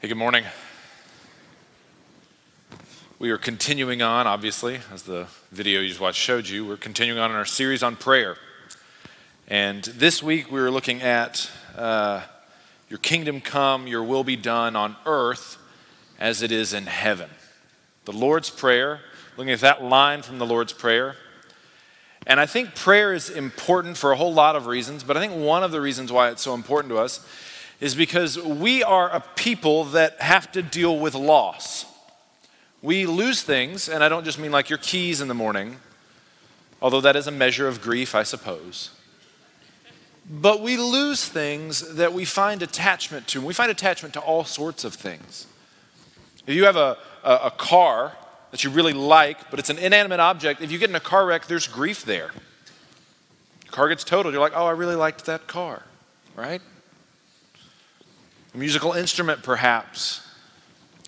Hey, good morning. We are continuing on, obviously, as the video you just watched showed you. We're continuing on in our series on prayer. And this week we were looking at uh, Your kingdom come, your will be done on earth as it is in heaven. The Lord's Prayer, looking at that line from the Lord's Prayer. And I think prayer is important for a whole lot of reasons, but I think one of the reasons why it's so important to us is because we are a people that have to deal with loss. We lose things, and I don't just mean like your keys in the morning, although that is a measure of grief, I suppose. But we lose things that we find attachment to. We find attachment to all sorts of things. If you have a, a, a car that you really like, but it's an inanimate object, if you get in a car wreck, there's grief there. Your car gets totaled, you're like, oh, I really liked that car, right? Musical instrument, perhaps,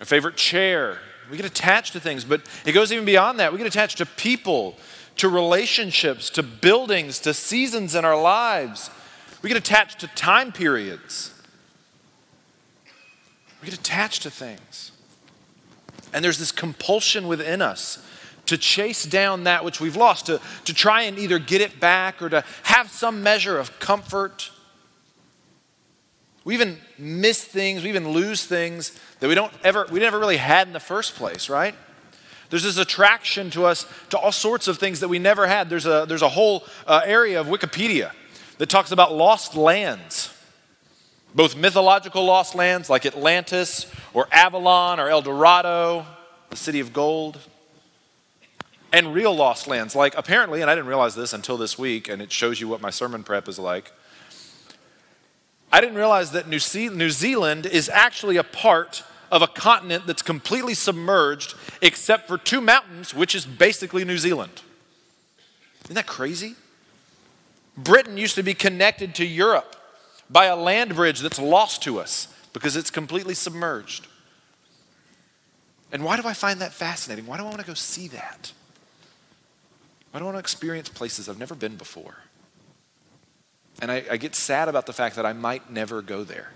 a favorite chair. We get attached to things, but it goes even beyond that. We get attached to people, to relationships, to buildings, to seasons in our lives. We get attached to time periods. We get attached to things. And there's this compulsion within us to chase down that which we've lost, to, to try and either get it back or to have some measure of comfort. We even miss things, we even lose things that we don't ever, we never really had in the first place, right? There's this attraction to us to all sorts of things that we never had. There's a, there's a whole uh, area of Wikipedia that talks about lost lands, both mythological lost lands like Atlantis or Avalon or El Dorado, the city of gold, and real lost lands like apparently, and I didn't realize this until this week, and it shows you what my sermon prep is like. I didn't realize that New, Zealand is actually a part of a continent that's completely submerged except for two mountains, which is basically New Zealand. Isn't that crazy? Britain used to be connected to Europe by a land bridge that's lost to us because it's completely submerged. And why do I find that fascinating? Why do I want to go see that? Why do I want to experience places I've never been before? And I, I get sad about the fact that I might never go there.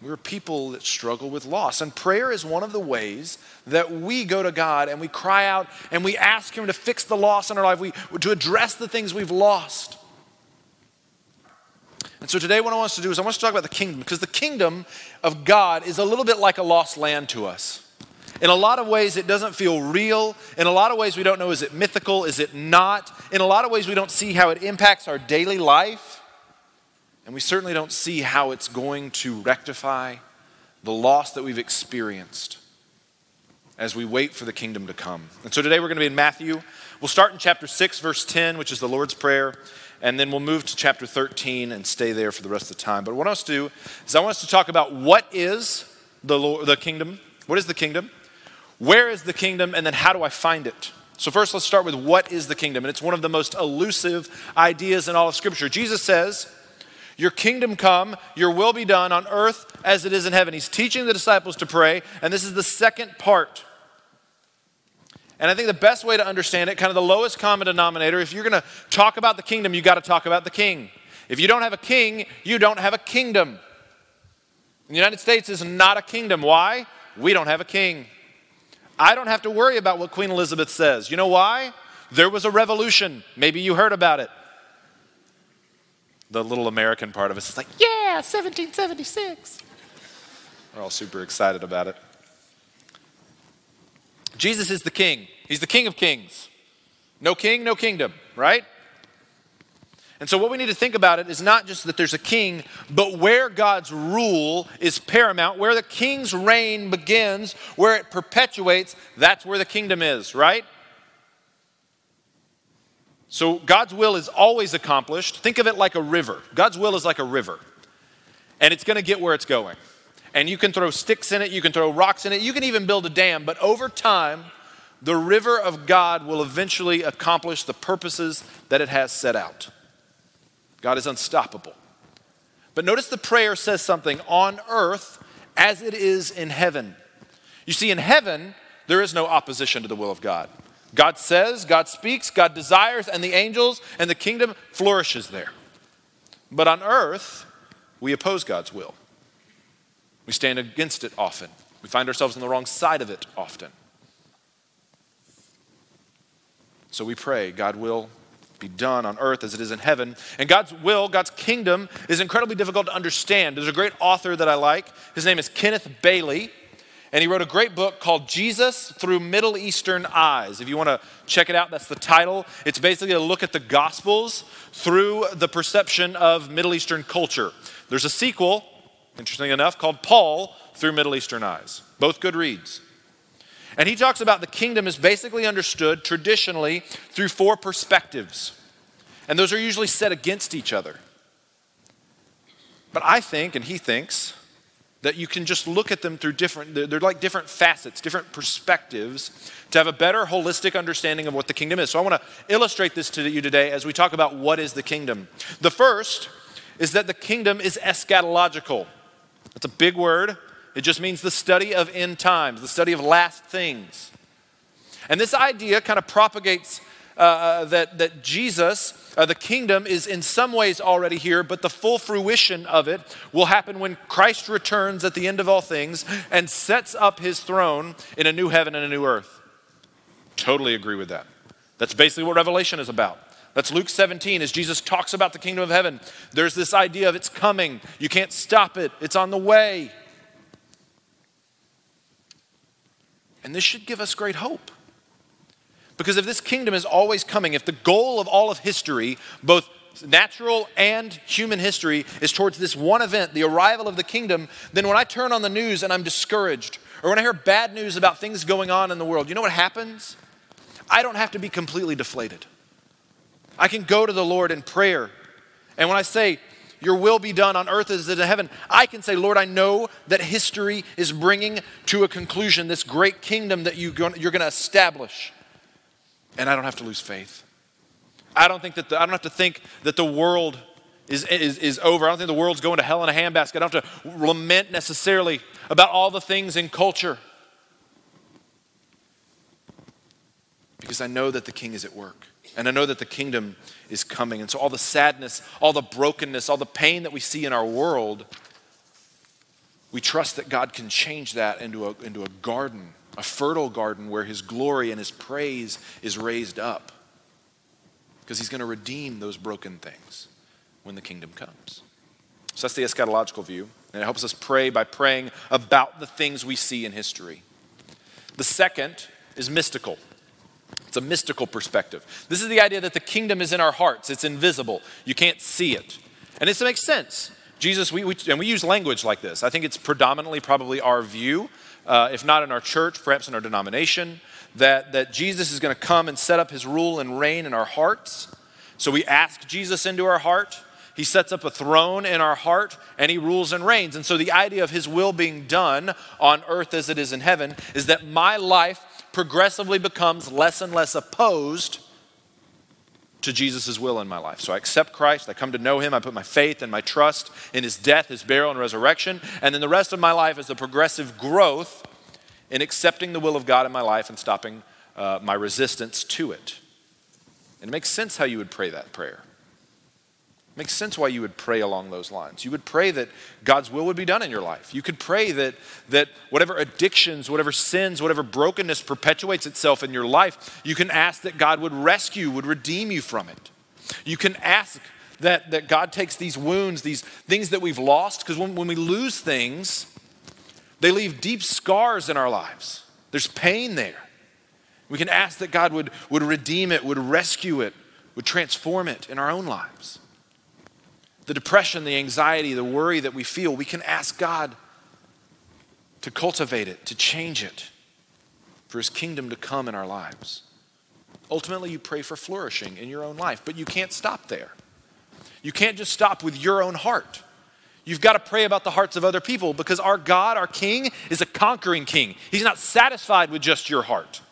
We're people that struggle with loss. And prayer is one of the ways that we go to God and we cry out and we ask Him to fix the loss in our life, we, to address the things we've lost. And so today, what I want us to do is I want us to talk about the kingdom because the kingdom of God is a little bit like a lost land to us. In a lot of ways, it doesn't feel real. In a lot of ways, we don't know is it mythical, is it not? In a lot of ways, we don't see how it impacts our daily life. And we certainly don't see how it's going to rectify the loss that we've experienced as we wait for the kingdom to come. And so today we're going to be in Matthew. We'll start in chapter 6, verse 10, which is the Lord's Prayer, and then we'll move to chapter 13 and stay there for the rest of the time. But what I want us to do is I want us to talk about what is the, Lord, the kingdom, what is the kingdom, where is the kingdom, and then how do I find it? So, first, let's start with what is the kingdom. And it's one of the most elusive ideas in all of Scripture. Jesus says, your kingdom come, your will be done on earth as it is in heaven. He's teaching the disciples to pray, and this is the second part. And I think the best way to understand it, kind of the lowest common denominator, if you're going to talk about the kingdom, you got to talk about the king. If you don't have a king, you don't have a kingdom. The United States is not a kingdom. Why? We don't have a king. I don't have to worry about what Queen Elizabeth says. You know why? There was a revolution. Maybe you heard about it the little American part of us is like, yeah, 1776. We're all super excited about it. Jesus is the king. He's the king of kings. No king, no kingdom, right? And so, what we need to think about it is not just that there's a king, but where God's rule is paramount, where the king's reign begins, where it perpetuates, that's where the kingdom is, right? So God's will is always accomplished. Think of it like a river. God's will is like a river, and it's going to get where it's going. And you can throw sticks in it, you can throw rocks in it, you can even build a dam, but over time, the river of God will eventually accomplish the purposes that it has set out. God is unstoppable. But notice the prayer says something on earth as it is in heaven. You see, in heaven, there is no opposition to the will of God. God says, God speaks, God desires, and the angels and the kingdom flourishes there. But on earth, we oppose God's will. We stand against it often. We find ourselves on the wrong side of it often. So we pray, God will be done on earth as it is in heaven. And God's will, God's kingdom, is incredibly difficult to understand. There's a great author that I like. His name is Kenneth Bailey. And he wrote a great book called Jesus Through Middle Eastern Eyes. If you want to check it out, that's the title. It's basically a look at the Gospels through the perception of Middle Eastern culture. There's a sequel, interesting enough, called Paul Through Middle Eastern Eyes. Both good reads. And he talks about the kingdom is basically understood traditionally through four perspectives. And those are usually set against each other. But I think, and he thinks, that you can just look at them through different, they're like different facets, different perspectives to have a better holistic understanding of what the kingdom is. So I want to illustrate this to you today as we talk about what is the kingdom. The first is that the kingdom is eschatological. That's a big word. It just means the study of end times, the study of last things. And this idea kind of propagates uh, uh, that, that Jesus, uh, the kingdom, is in some ways already here, but the full fruition of it will happen when Christ returns at the end of all things and sets up his throne in a new heaven and a new earth. Totally agree with that. That's basically what Revelation is about. That's Luke 17 as Jesus talks about the kingdom of heaven. There's this idea of it's coming. You can't stop it, it's on the way. And this should give us great hope. Because if this kingdom is always coming, if the goal of all of history, both natural and human history, is towards this one event, the arrival of the kingdom, then when I turn on the news and I'm discouraged, or when I hear bad news about things going on in the world, you know what happens? I don't have to be completely deflated. I can go to the Lord in prayer. And when I say, Your will be done on earth as it is in heaven, I can say, Lord, I know that history is bringing to a conclusion this great kingdom that you, you're going to establish and I don't have to lose faith. I don't think that the, I don't have to think that the world is, is, is over. I don't think the world's going to hell in a handbasket. I don't have to lament necessarily about all the things in culture. Because I know that the king is at work. And I know that the kingdom is coming. And so all the sadness, all the brokenness, all the pain that we see in our world, we trust that God can change that into a, into a garden a fertile garden where his glory and his praise is raised up. Because he's going to redeem those broken things when the kingdom comes. So that's the eschatological view. And it helps us pray by praying about the things we see in history. The second is mystical. A mystical perspective. This is the idea that the kingdom is in our hearts, it's invisible. You can't see it. And it makes sense. Jesus, we, we, and we use language like this. I think it's predominantly probably our view uh, if not in our church, perhaps in our denomination, that, that Jesus is going to come and set up his rule and reign in our hearts. So we ask Jesus into our heart. He sets up a throne in our heart and he rules and reigns. And so the idea of his will being done on earth as it is in heaven is that my life progressively becomes less and less opposed to Jesus' will in my life. So I accept Christ, I come to know him, I put my faith and my trust in his death, his burial, and resurrection. And then the rest of my life is a progressive growth in accepting the will of God in my life and stopping uh, my resistance to it. And it makes sense how you would pray that prayer. Makes sense why you would pray along those lines. You would pray that God's will would be done in your life. You could pray that, that whatever addictions, whatever sins, whatever brokenness perpetuates itself in your life, you can ask that God would rescue, would redeem you from it. You can ask that, that God takes these wounds, these things that we've lost, because when, when we lose things, they leave deep scars in our lives. There's pain there. We can ask that God would, would redeem it, would rescue it, would transform it in our own lives the depression, the anxiety, the worry that we feel, we can ask God to cultivate it, to change it, for His kingdom to come in our lives. Ultimately, you pray for flourishing in your own life, but you can't stop there. You can't just stop with your own heart. You've got to pray about the hearts of other people because our God, our King, is a conquering King. He's not satisfied with just your heart.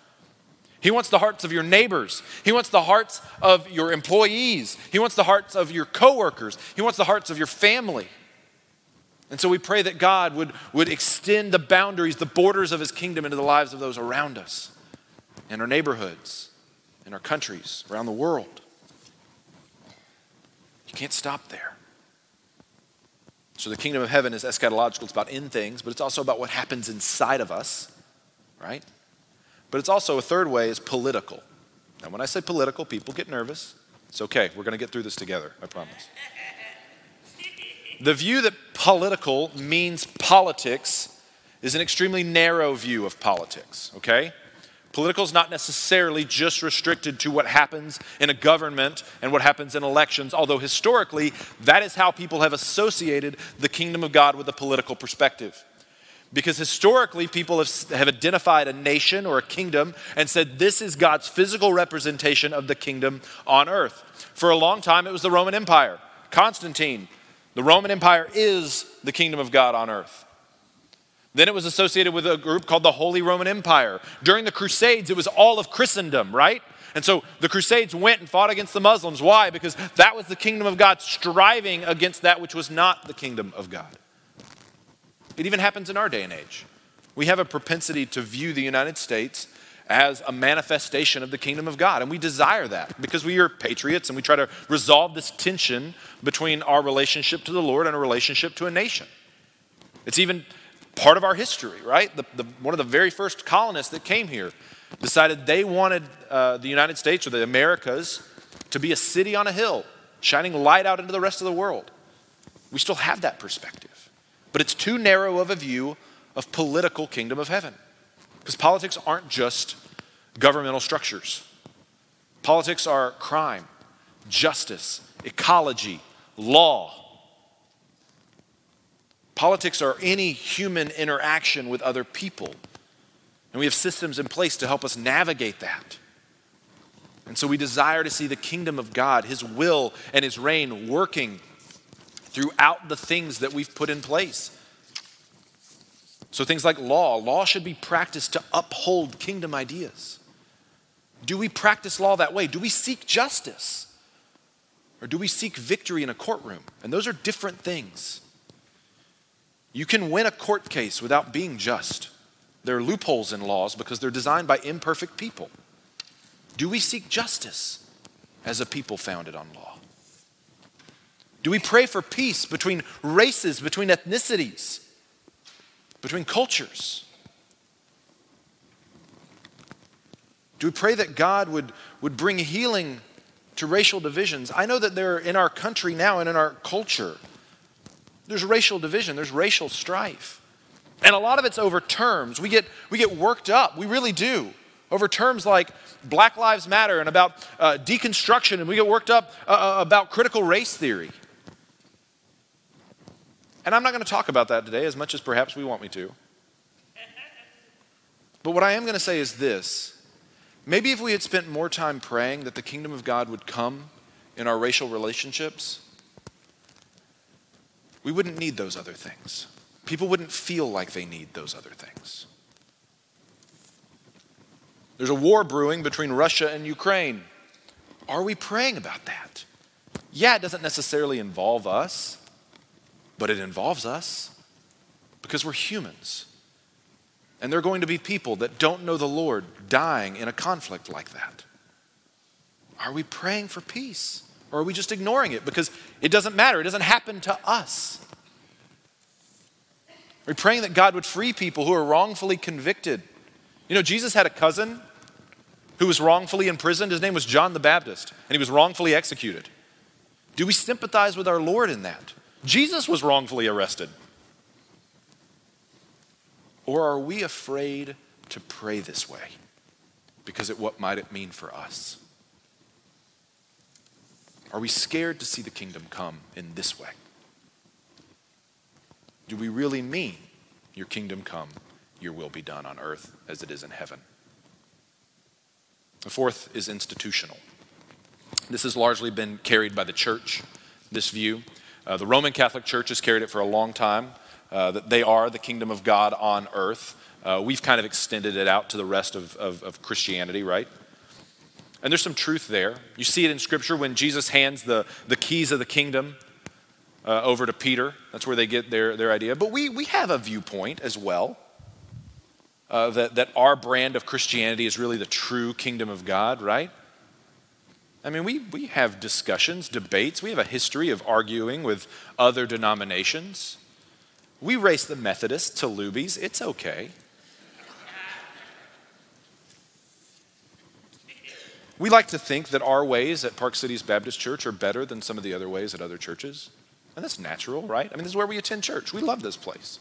He wants the hearts of your neighbors. He wants the hearts of your employees. He wants the hearts of your coworkers. He wants the hearts of your family. And so we pray that God would, would extend the boundaries, the borders of his kingdom into the lives of those around us, in our neighborhoods, in our countries, around the world. You can't stop there. So the kingdom of heaven is eschatological, it's about in things, but it's also about what happens inside of us, right? But it's also a third way is political. Now, when I say political, people get nervous. It's okay, we're going to get through this together, I promise. The view that political means politics is an extremely narrow view of politics, okay? Political is not necessarily just restricted to what happens in a government and what happens in elections, although historically, that is how people have associated the kingdom of God with a political perspective. Because historically, people have, have identified a nation or a kingdom and said, This is God's physical representation of the kingdom on earth. For a long time, it was the Roman Empire. Constantine, the Roman Empire is the kingdom of God on earth. Then it was associated with a group called the Holy Roman Empire. During the Crusades, it was all of Christendom, right? And so the Crusades went and fought against the Muslims. Why? Because that was the kingdom of God striving against that which was not the kingdom of God. It even happens in our day and age. We have a propensity to view the United States as a manifestation of the kingdom of God. And we desire that because we are patriots and we try to resolve this tension between our relationship to the Lord and a relationship to a nation. It's even part of our history, right? The, the, one of the very first colonists that came here decided they wanted uh, the United States or the Americas to be a city on a hill, shining light out into the rest of the world. We still have that perspective. But it's too narrow of a view of political kingdom of heaven. Because politics aren't just governmental structures. Politics are crime, justice, ecology, law. Politics are any human interaction with other people. And we have systems in place to help us navigate that. And so we desire to see the kingdom of God, His will and His reign working throughout the things that we've put in place. So, things like law, law should be practiced to uphold kingdom ideas. Do we practice law that way? Do we seek justice? Or do we seek victory in a courtroom? And those are different things. You can win a court case without being just. There are loopholes in laws because they're designed by imperfect people. Do we seek justice as a people founded on law? Do we pray for peace between races, between ethnicities, between cultures? Do we pray that God would, would bring healing to racial divisions? I know that there are in our country now and in our culture, there's racial division, there's racial strife. And a lot of it's over terms. We get, we get worked up, we really do, over terms like Black Lives Matter and about uh, deconstruction, and we get worked up uh, uh about critical race theory. And I'm not going to talk about that today as much as perhaps we want me to. But what I am going to say is this maybe if we had spent more time praying that the kingdom of God would come in our racial relationships, we wouldn't need those other things. People wouldn't feel like they need those other things. There's a war brewing between Russia and Ukraine. Are we praying about that? Yeah, it doesn't necessarily involve us but it involves us because we're humans. And there are going to be people that don't know the Lord dying in a conflict like that. Are we praying for peace? Or are we just ignoring it because it doesn't matter? It doesn't happen to us. Are we praying that God would free people who are wrongfully convicted? You know, Jesus had a cousin who was wrongfully imprisoned. His name was John the Baptist, and he was wrongfully executed. Do we sympathize with our Lord in that? Jesus was wrongfully arrested. Or are we afraid to pray this way because of what might it mean for us? Are we scared to see the kingdom come in this way? Do we really mean your kingdom come, your will be done on earth as it is in heaven? The fourth is institutional. This has largely been carried by the church, this view. Uh, the Roman Catholic Church has carried it for a long time, uh, that they are the kingdom of God on earth. Uh, we've kind of extended it out to the rest of, of, of Christianity, right? And there's some truth there. You see it in Scripture when Jesus hands the, the keys of the kingdom uh, over to Peter. That's where they get their, their idea. But we, we have a viewpoint as well uh, that, that our brand of Christianity is really the true kingdom of God, right? I mean, we, we have discussions, debates. We have a history of arguing with other denominations. We race the Methodists to Luby's. It's okay. We like to think that our ways at Park Cities Baptist Church are better than some of the other ways at other churches. And that's natural, right? I mean, this is where we attend church. We love this place.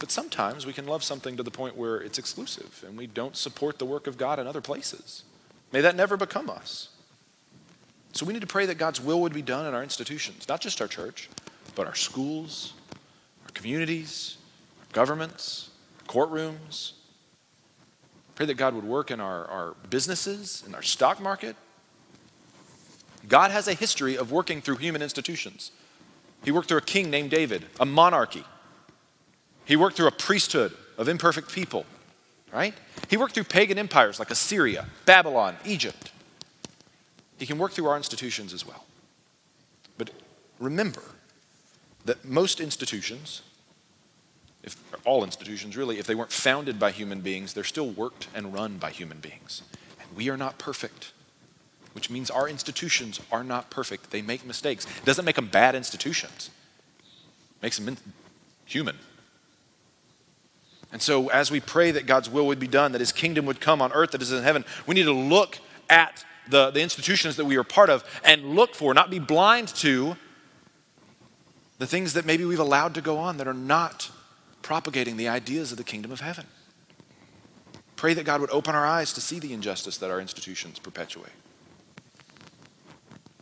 But sometimes we can love something to the point where it's exclusive and we don't support the work of God in other places. May that never become us. So we need to pray that God's will would be done in our institutions, not just our church, but our schools, our communities, our governments, our courtrooms. Pray that God would work in our, our businesses, in our stock market. God has a history of working through human institutions. He worked through a king named David, a monarchy. He worked through a priesthood of imperfect people right? He worked through pagan empires like Assyria, Babylon, Egypt. He can work through our institutions as well. But remember that most institutions, if all institutions really, if they weren't founded by human beings, they're still worked and run by human beings. And we are not perfect, which means our institutions are not perfect. They make mistakes. It doesn't make them bad institutions. It makes them human. And so, as we pray that God's will would be done, that his kingdom would come on earth that is in heaven, we need to look at the, the institutions that we are part of and look for, not be blind to the things that maybe we've allowed to go on that are not propagating the ideas of the kingdom of heaven. Pray that God would open our eyes to see the injustice that our institutions perpetuate.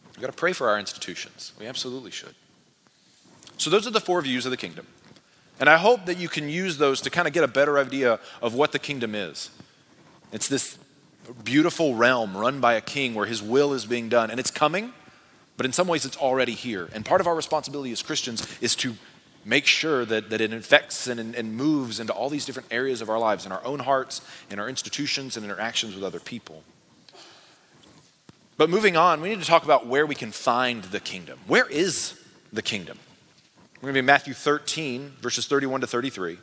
We've got to pray for our institutions. We absolutely should. So, those are the four views of the kingdom. And I hope that you can use those to kind of get a better idea of what the kingdom is. It's this beautiful realm run by a king where his will is being done, and it's coming, but in some ways it's already here. And part of our responsibility as Christians is to make sure that, that it infects and, and moves into all these different areas of our lives, in our own hearts, in our institutions, and interactions with other people. But moving on, we need to talk about where we can find the kingdom. Where is the kingdom? We're going to be in Matthew 13, verses 31 to 33.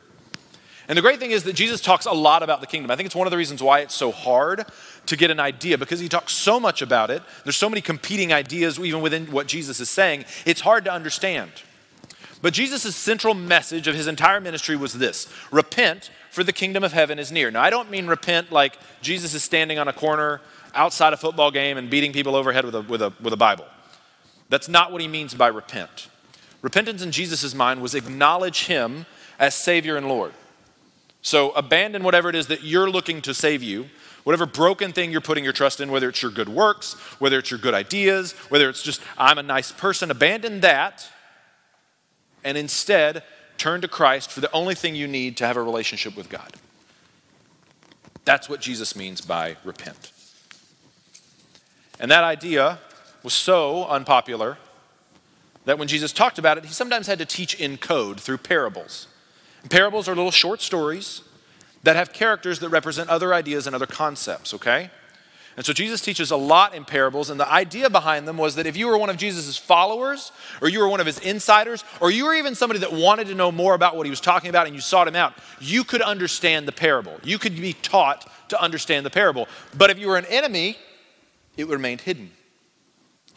And the great thing is that Jesus talks a lot about the kingdom. I think it's one of the reasons why it's so hard to get an idea because he talks so much about it. There's so many competing ideas even within what Jesus is saying. It's hard to understand. But Jesus' central message of his entire ministry was this repent, for the kingdom of heaven is near. Now, I don't mean repent like Jesus is standing on a corner outside a football game and beating people overhead with a, with a, with a Bible. That's not what he means by repent. Repentance in Jesus' mind was acknowledge him as Savior and Lord. So abandon whatever it is that you're looking to save you, whatever broken thing you're putting your trust in, whether it's your good works, whether it's your good ideas, whether it's just, I'm a nice person, abandon that and instead turn to Christ for the only thing you need to have a relationship with God. That's what Jesus means by repent. And that idea was so unpopular that when Jesus talked about it, he sometimes had to teach in code through parables. Parables are little short stories that have characters that represent other ideas and other concepts, okay? And so Jesus teaches a lot in parables, and the idea behind them was that if you were one of Jesus' followers, or you were one of his insiders, or you were even somebody that wanted to know more about what he was talking about and you sought him out, you could understand the parable. You could be taught to understand the parable. But if you were an enemy, it remained hidden.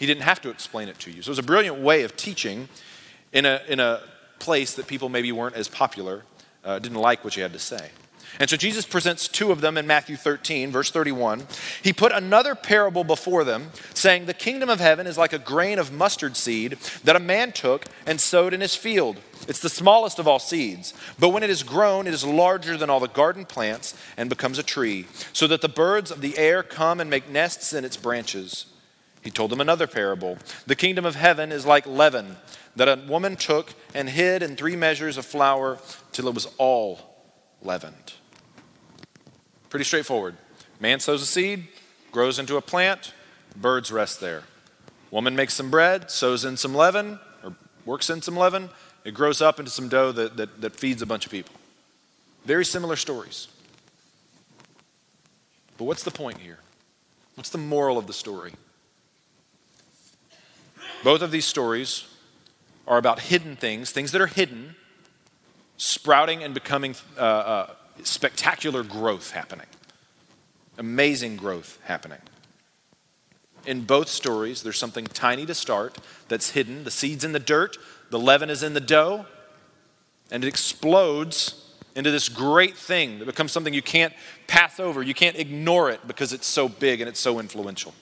He didn't have to explain it to you. So it was a brilliant way of teaching in a, in a place that people maybe weren't as popular, uh, didn't like what you had to say. And so Jesus presents two of them in Matthew 13, verse 31. He put another parable before them, saying, The kingdom of heaven is like a grain of mustard seed that a man took and sowed in his field. It's the smallest of all seeds, but when it is grown, it is larger than all the garden plants and becomes a tree, so that the birds of the air come and make nests in its branches. He told them another parable. The kingdom of heaven is like leaven that a woman took and hid in three measures of flour till it was all leavened. Pretty straightforward. Man sows a seed, grows into a plant, birds rest there. Woman makes some bread, sows in some leaven, or works in some leaven, it grows up into some dough that, that, that feeds a bunch of people. Very similar stories. But what's the point here? What's the moral of the story? Both of these stories are about hidden things, things that are hidden, sprouting and becoming uh, uh, spectacular growth happening, amazing growth happening. In both stories, there's something tiny to start that's hidden. The seed's in the dirt, the leaven is in the dough, and it explodes into this great thing that becomes something you can't pass over. You can't ignore it because it's so big and it's so influential.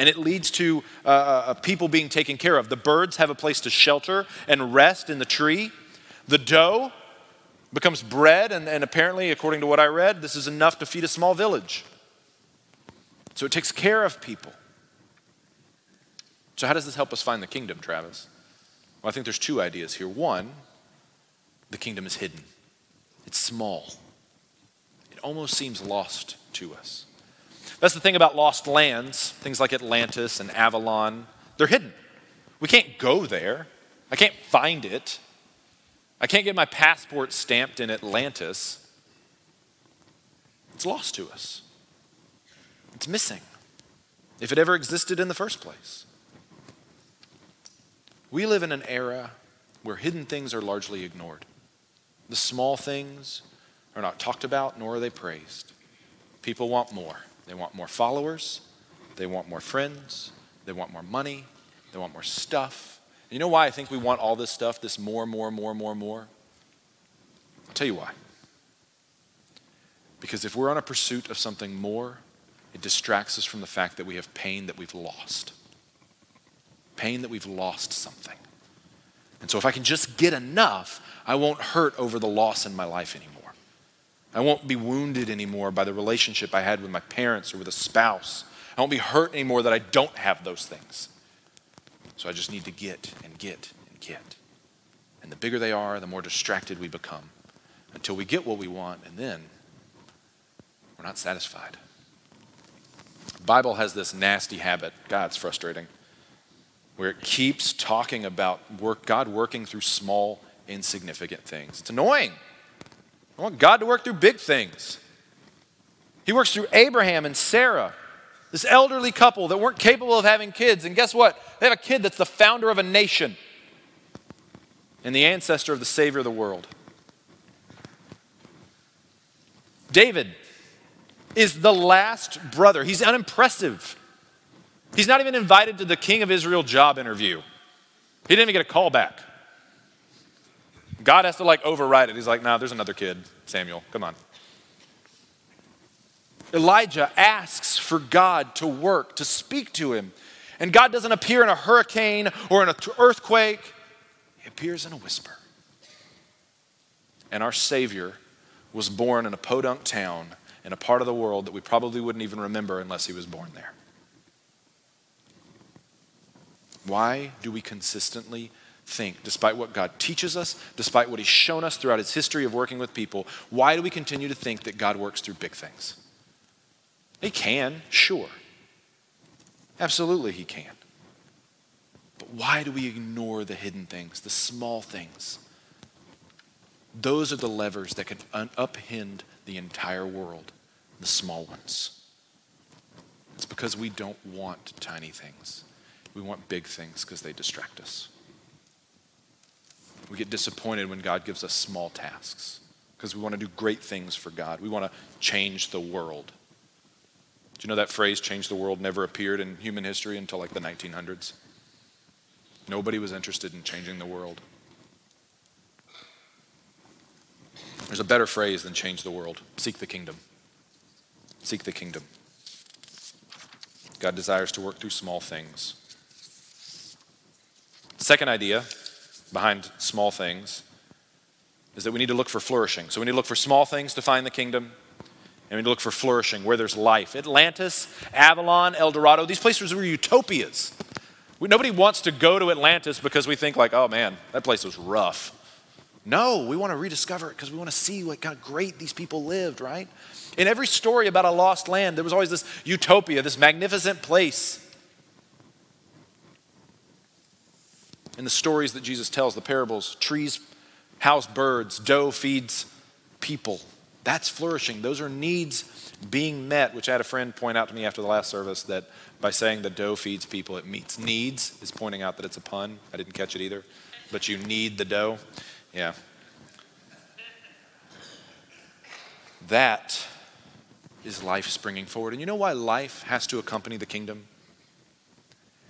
And it leads to uh, uh, people being taken care of. The birds have a place to shelter and rest in the tree. The dough becomes bread, and, and apparently, according to what I read, this is enough to feed a small village. So it takes care of people. So, how does this help us find the kingdom, Travis? Well, I think there's two ideas here. One, the kingdom is hidden, it's small, it almost seems lost to us. That's the thing about lost lands, things like Atlantis and Avalon, they're hidden. We can't go there, I can't find it. I can't get my passport stamped in Atlantis. It's lost to us. It's missing, if it ever existed in the first place. We live in an era where hidden things are largely ignored. The small things are not talked about, nor are they praised. People want more. They want more followers, they want more friends, they want more money, they want more stuff. And you know why I think we want all this stuff, this more, more, more, more, more? I'll tell you why. Because if we're on a pursuit of something more, it distracts us from the fact that we have pain that we've lost. Pain that we've lost something. And so if I can just get enough, I won't hurt over the loss in my life anymore. I won't be wounded anymore by the relationship I had with my parents or with a spouse. I won't be hurt anymore that I don't have those things. So I just need to get and get and get. And the bigger they are, the more distracted we become until we get what we want, and then we're not satisfied. The Bible has this nasty habit. God, it's frustrating. Where it keeps talking about work, God working through small, insignificant things. It's annoying. I want God to work through big things. He works through Abraham and Sarah, this elderly couple that weren't capable of having kids. And guess what? They have a kid that's the founder of a nation and the ancestor of the Savior of the world. David is the last brother. He's unimpressive. He's not even invited to the king of Israel job interview. He didn't even get a call back. God has to like override it. He's like, nah, there's another kid, Samuel. Come on. Elijah asks for God to work, to speak to him. And God doesn't appear in a hurricane or in an earthquake, He appears in a whisper. And our Savior was born in a podunk town in a part of the world that we probably wouldn't even remember unless He was born there. Why do we consistently think, despite what God teaches us, despite what He's shown us throughout His history of working with people, why do we continue to think that God works through big things? He can, sure. Absolutely, He can. But why do we ignore the hidden things, the small things? Those are the levers that can un- upend the entire world, the small ones. It's because we don't want tiny things. We want big things because they distract us. We get disappointed when God gives us small tasks because we want to do great things for God. We want to change the world. Do you know that phrase, change the world, never appeared in human history until like the 1900s? Nobody was interested in changing the world. There's a better phrase than change the world seek the kingdom. Seek the kingdom. God desires to work through small things. Second idea behind small things is that we need to look for flourishing. So we need to look for small things to find the kingdom, and we need to look for flourishing where there's life. Atlantis, Avalon, El Dorado, these places were utopias. We, nobody wants to go to Atlantis because we think like, oh man, that place was rough. No, we want to rediscover it because we want to see what kind of great these people lived, right? In every story about a lost land, there was always this utopia, this magnificent place. In the stories that Jesus tells, the parables, trees house birds, dough feeds people. That's flourishing. Those are needs being met, which I had a friend point out to me after the last service that by saying the dough feeds people, it meets needs, is pointing out that it's a pun. I didn't catch it either. But you need the dough. Yeah. That is life springing forward. And you know why life has to accompany the kingdom?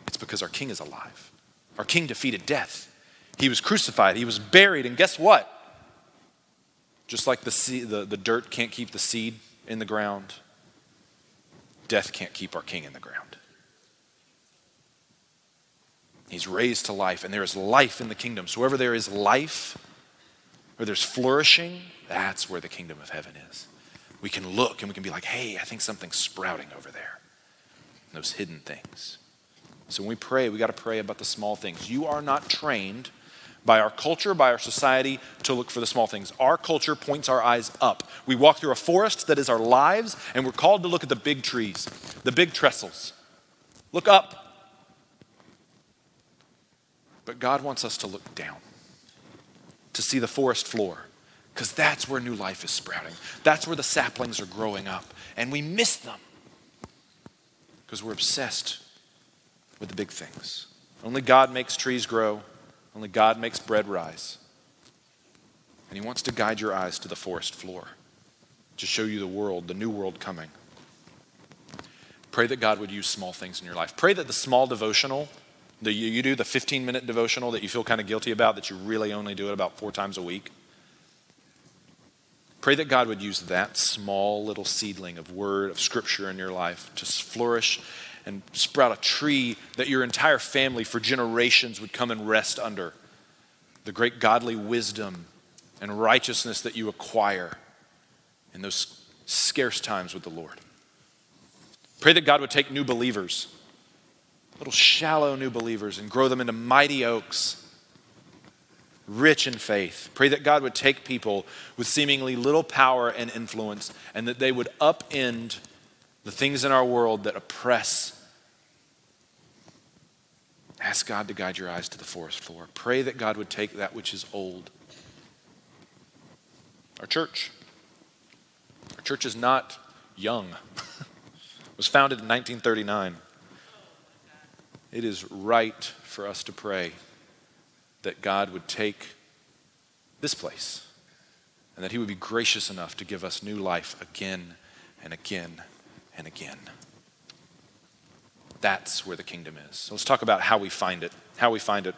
It's because our king is alive. Our king defeated death. He was crucified, he was buried, and guess what? Just like the, seed, the, the dirt can't keep the seed in the ground, death can't keep our king in the ground. He's raised to life, and there is life in the kingdom. So, wherever there is life, or there's flourishing, that's where the kingdom of heaven is. We can look and we can be like, hey, I think something's sprouting over there. Those hidden things. So when we pray, we got to pray about the small things. You are not trained by our culture, by our society, to look for the small things. Our culture points our eyes up. We walk through a forest that is our lives, and we're called to look at the big trees, the big trestles. Look up. But God wants us to look down, to see the forest floor, because that's where new life is sprouting. That's where the saplings are growing up, and we miss them because we're obsessed with the big things. Only God makes trees grow, only God makes bread rise. And He wants to guide your eyes to the forest floor, to show you the world, the new world coming. Pray that God would use small things in your life. Pray that the small devotional that you do, the 15 minute devotional that you feel kind of guilty about, that you really only do it about four times a week. Pray that God would use that small little seedling of word, of scripture in your life to flourish and sprout a tree that your entire family for generations would come and rest under. The great godly wisdom and righteousness that you acquire in those scarce times with the Lord. Pray that God would take new believers, little shallow new believers, and grow them into mighty oaks rich in faith. Pray that God would take people with seemingly little power and influence and that they would upend the things in our world that oppress. Ask God to guide your eyes to the forest floor. Pray that God would take that which is old. Our church. Our church is not young. it was founded in 1939. It is right for us to pray that God would take this place and that He would be gracious enough to give us new life again and again and again. That's where the kingdom is. So let's talk about how we find it. How we find it.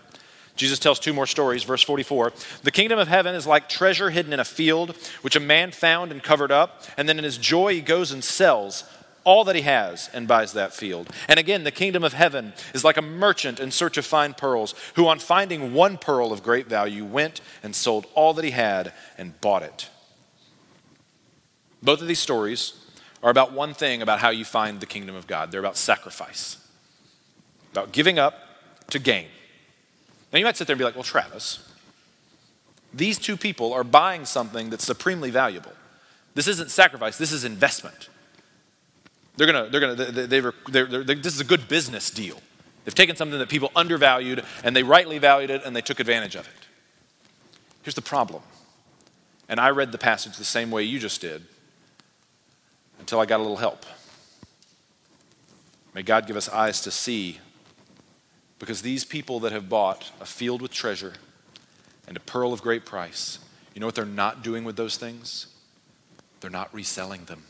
Jesus tells two more stories. Verse 44 The kingdom of heaven is like treasure hidden in a field, which a man found and covered up, and then in his joy he goes and sells all that he has and buys that field. And again, the kingdom of heaven is like a merchant in search of fine pearls, who, on finding one pearl of great value, went and sold all that he had and bought it. Both of these stories are about one thing about how you find the kingdom of God they're about sacrifice, about giving up to gain. Now, you might sit there and be like, well, Travis, these two people are buying something that's supremely valuable. This isn't sacrifice, this is investment. They're gonna, they're gonna, they, they, they're, they're, this is a good business deal. They've taken something that people undervalued and they rightly valued it and they took advantage of it. Here's the problem. And I read the passage the same way you just did until I got a little help. May God give us eyes to see because these people that have bought a field with treasure and a pearl of great price, you know what they're not doing with those things? They're not reselling them.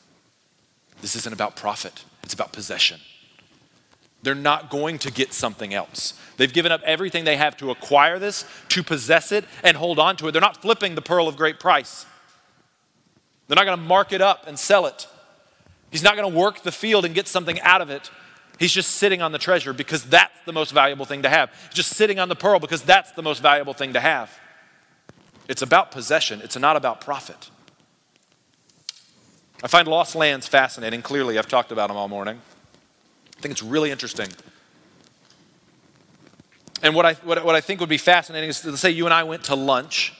This isn't about profit, it's about possession. They're not going to get something else. They've given up everything they have to acquire this, to possess it, and hold on to it. They're not flipping the pearl of great price. They're not going to mark it up and sell it. He's not going to work the field and get something out of it. He's just sitting on the treasure because that's the most valuable thing to have. He's just sitting on the pearl because that's the most valuable thing to have. It's about possession, it's not about profit. I find lost lands fascinating. Clearly, I've talked about them all morning. I think it's really interesting. And what I, what, what I think would be fascinating is to say you and I went to lunch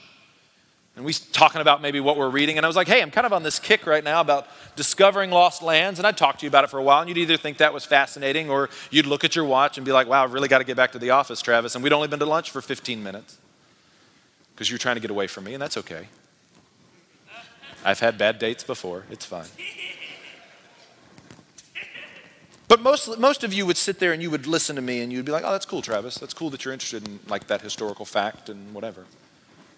and we talking about maybe what we're reading and i was like hey i'm kind of on this kick right now about discovering lost lands and i'd talk to you about it for a while and you'd either think that was fascinating or you'd look at your watch and be like wow i've really got to get back to the office travis and we'd only been to lunch for 15 minutes because you're trying to get away from me and that's okay I've had bad dates before. It's fine. But most, most of you would sit there and you would listen to me and you'd be like, oh, that's cool, Travis. That's cool that you're interested in like that historical fact and whatever.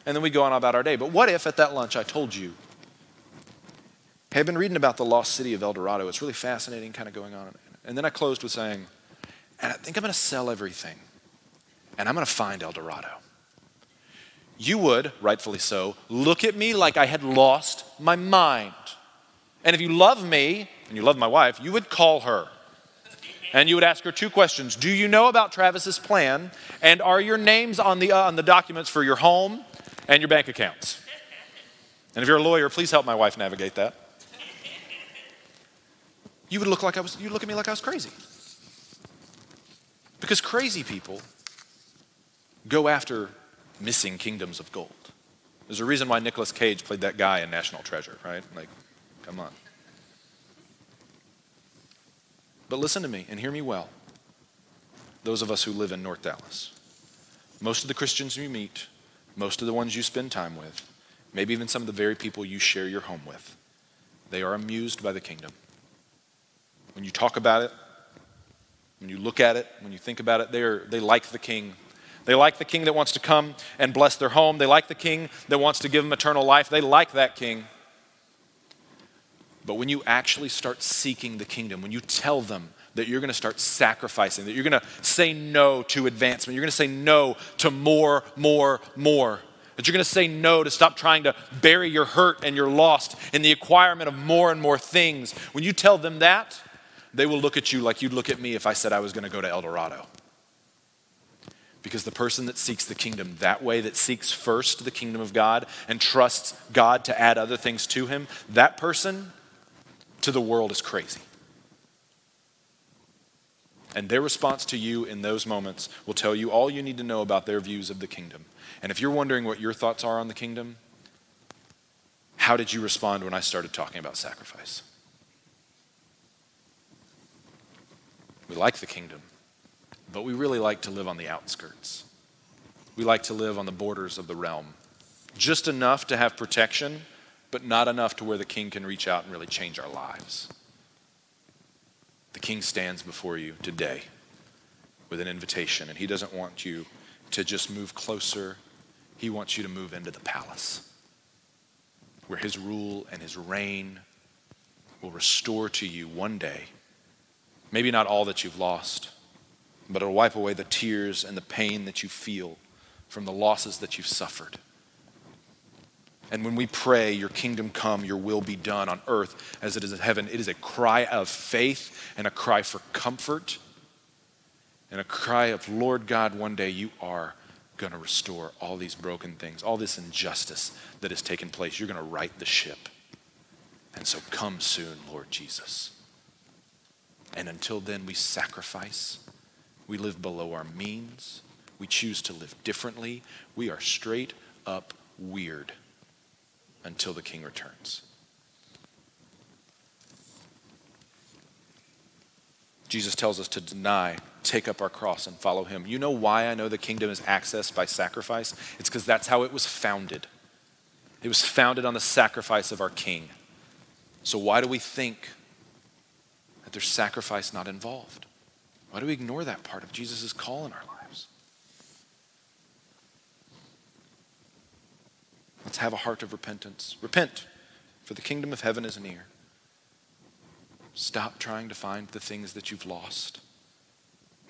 And then we'd go on about our day. But what if at that lunch I told you, Hey, I've been reading about the lost city of El Dorado. It's really fascinating, kind of going on. And then I closed with saying, and I think I'm going to sell everything and I'm going to find El Dorado. You would, rightfully so, look at me like I had lost my mind. And if you love me and you love my wife, you would call her and you would ask her two questions Do you know about Travis's plan? And are your names on the, uh, on the documents for your home and your bank accounts? And if you're a lawyer, please help my wife navigate that you would look like I was, you look at me like I was crazy. Because crazy people go after missing kingdoms of gold. There's a reason why Nicolas Cage played that guy in National Treasure, right? Like, come on. But listen to me and hear me well. Those of us who live in North Dallas, most of the Christians you meet, most of the ones you spend time with, maybe even some of the very people you share your home with, they are amused by the kingdom. When you talk about it, when you look at it, when you think about it, they, are, they like the king. They like the king that wants to come and bless their home. They like the king that wants to give them eternal life. They like that king. But when you actually start seeking the kingdom, when you tell them that you're going to start sacrificing, that you're going to say no to advancement, you're going to say no to more, more, more, that you're going to say no to stop trying to bury your hurt and your lost in the acquirement of more and more things, when you tell them that, they will look at you like you'd look at me if I said I was going to go to El Dorado. Because the person that seeks the kingdom that way, that seeks first the kingdom of God and trusts God to add other things to him, that person to the world is crazy. And their response to you in those moments will tell you all you need to know about their views of the kingdom. And if you're wondering what your thoughts are on the kingdom, how did you respond when I started talking about sacrifice? We like the kingdom, but we really like to live on the outskirts. We like to live on the borders of the realm. Just enough to have protection, but not enough to where the king can reach out and really change our lives. The king stands before you today with an invitation, and he doesn't want you to just move closer, he wants you to move into the palace where his rule and his reign will restore to you one day Maybe not all that you've lost, but it'll wipe away the tears and the pain that you feel from the losses that you've suffered. And when we pray, Your kingdom come, Your will be done on earth as it is in heaven, it is a cry of faith and a cry for comfort and a cry of, Lord God, one day you are going to restore all these broken things, all this injustice that has taken place. You're going to right the ship. And so come soon, Lord Jesus. And until then, we sacrifice. We live below our means. We choose to live differently. We are straight up weird until the king returns. Jesus tells us to deny, take up our cross, and follow him. You know why I know the kingdom is accessed by sacrifice? It's because that's how it was founded. It was founded on the sacrifice of our king. So, why do we think that there's sacrifice not involved. Why do we ignore that part of Jesus' call in our lives? Let's have a heart of repentance. Repent, for the kingdom of heaven is near. Stop trying to find the things that you've lost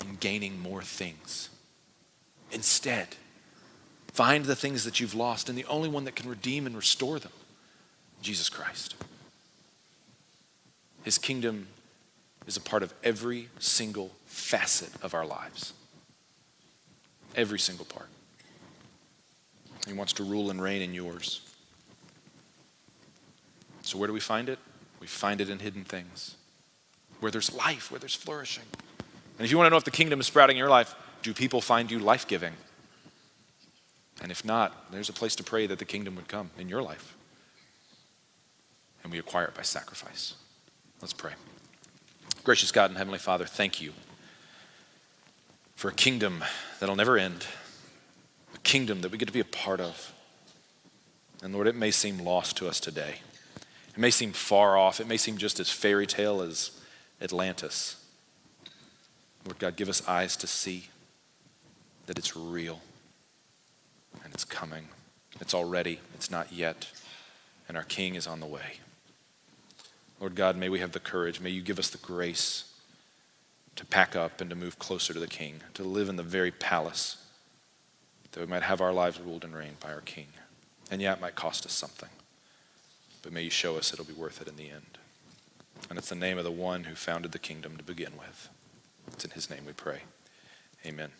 and gaining more things. Instead, find the things that you've lost and the only one that can redeem and restore them Jesus Christ. His kingdom is a part of every single facet of our lives. Every single part. He wants to rule and reign in yours. So, where do we find it? We find it in hidden things, where there's life, where there's flourishing. And if you want to know if the kingdom is sprouting in your life, do people find you life giving? And if not, there's a place to pray that the kingdom would come in your life. And we acquire it by sacrifice. Let's pray. Gracious God and Heavenly Father, thank you for a kingdom that'll never end, a kingdom that we get to be a part of. And Lord, it may seem lost to us today. It may seem far off. It may seem just as fairy tale as Atlantis. Lord God, give us eyes to see that it's real and it's coming. It's already, it's not yet, and our King is on the way. Lord God, may we have the courage. May you give us the grace to pack up and to move closer to the King, to live in the very palace, that we might have our lives ruled and reigned by our King. And yeah, it might cost us something, but may you show us it'll be worth it in the end. And it's the name of the one who founded the kingdom to begin with. It's in his name we pray. Amen.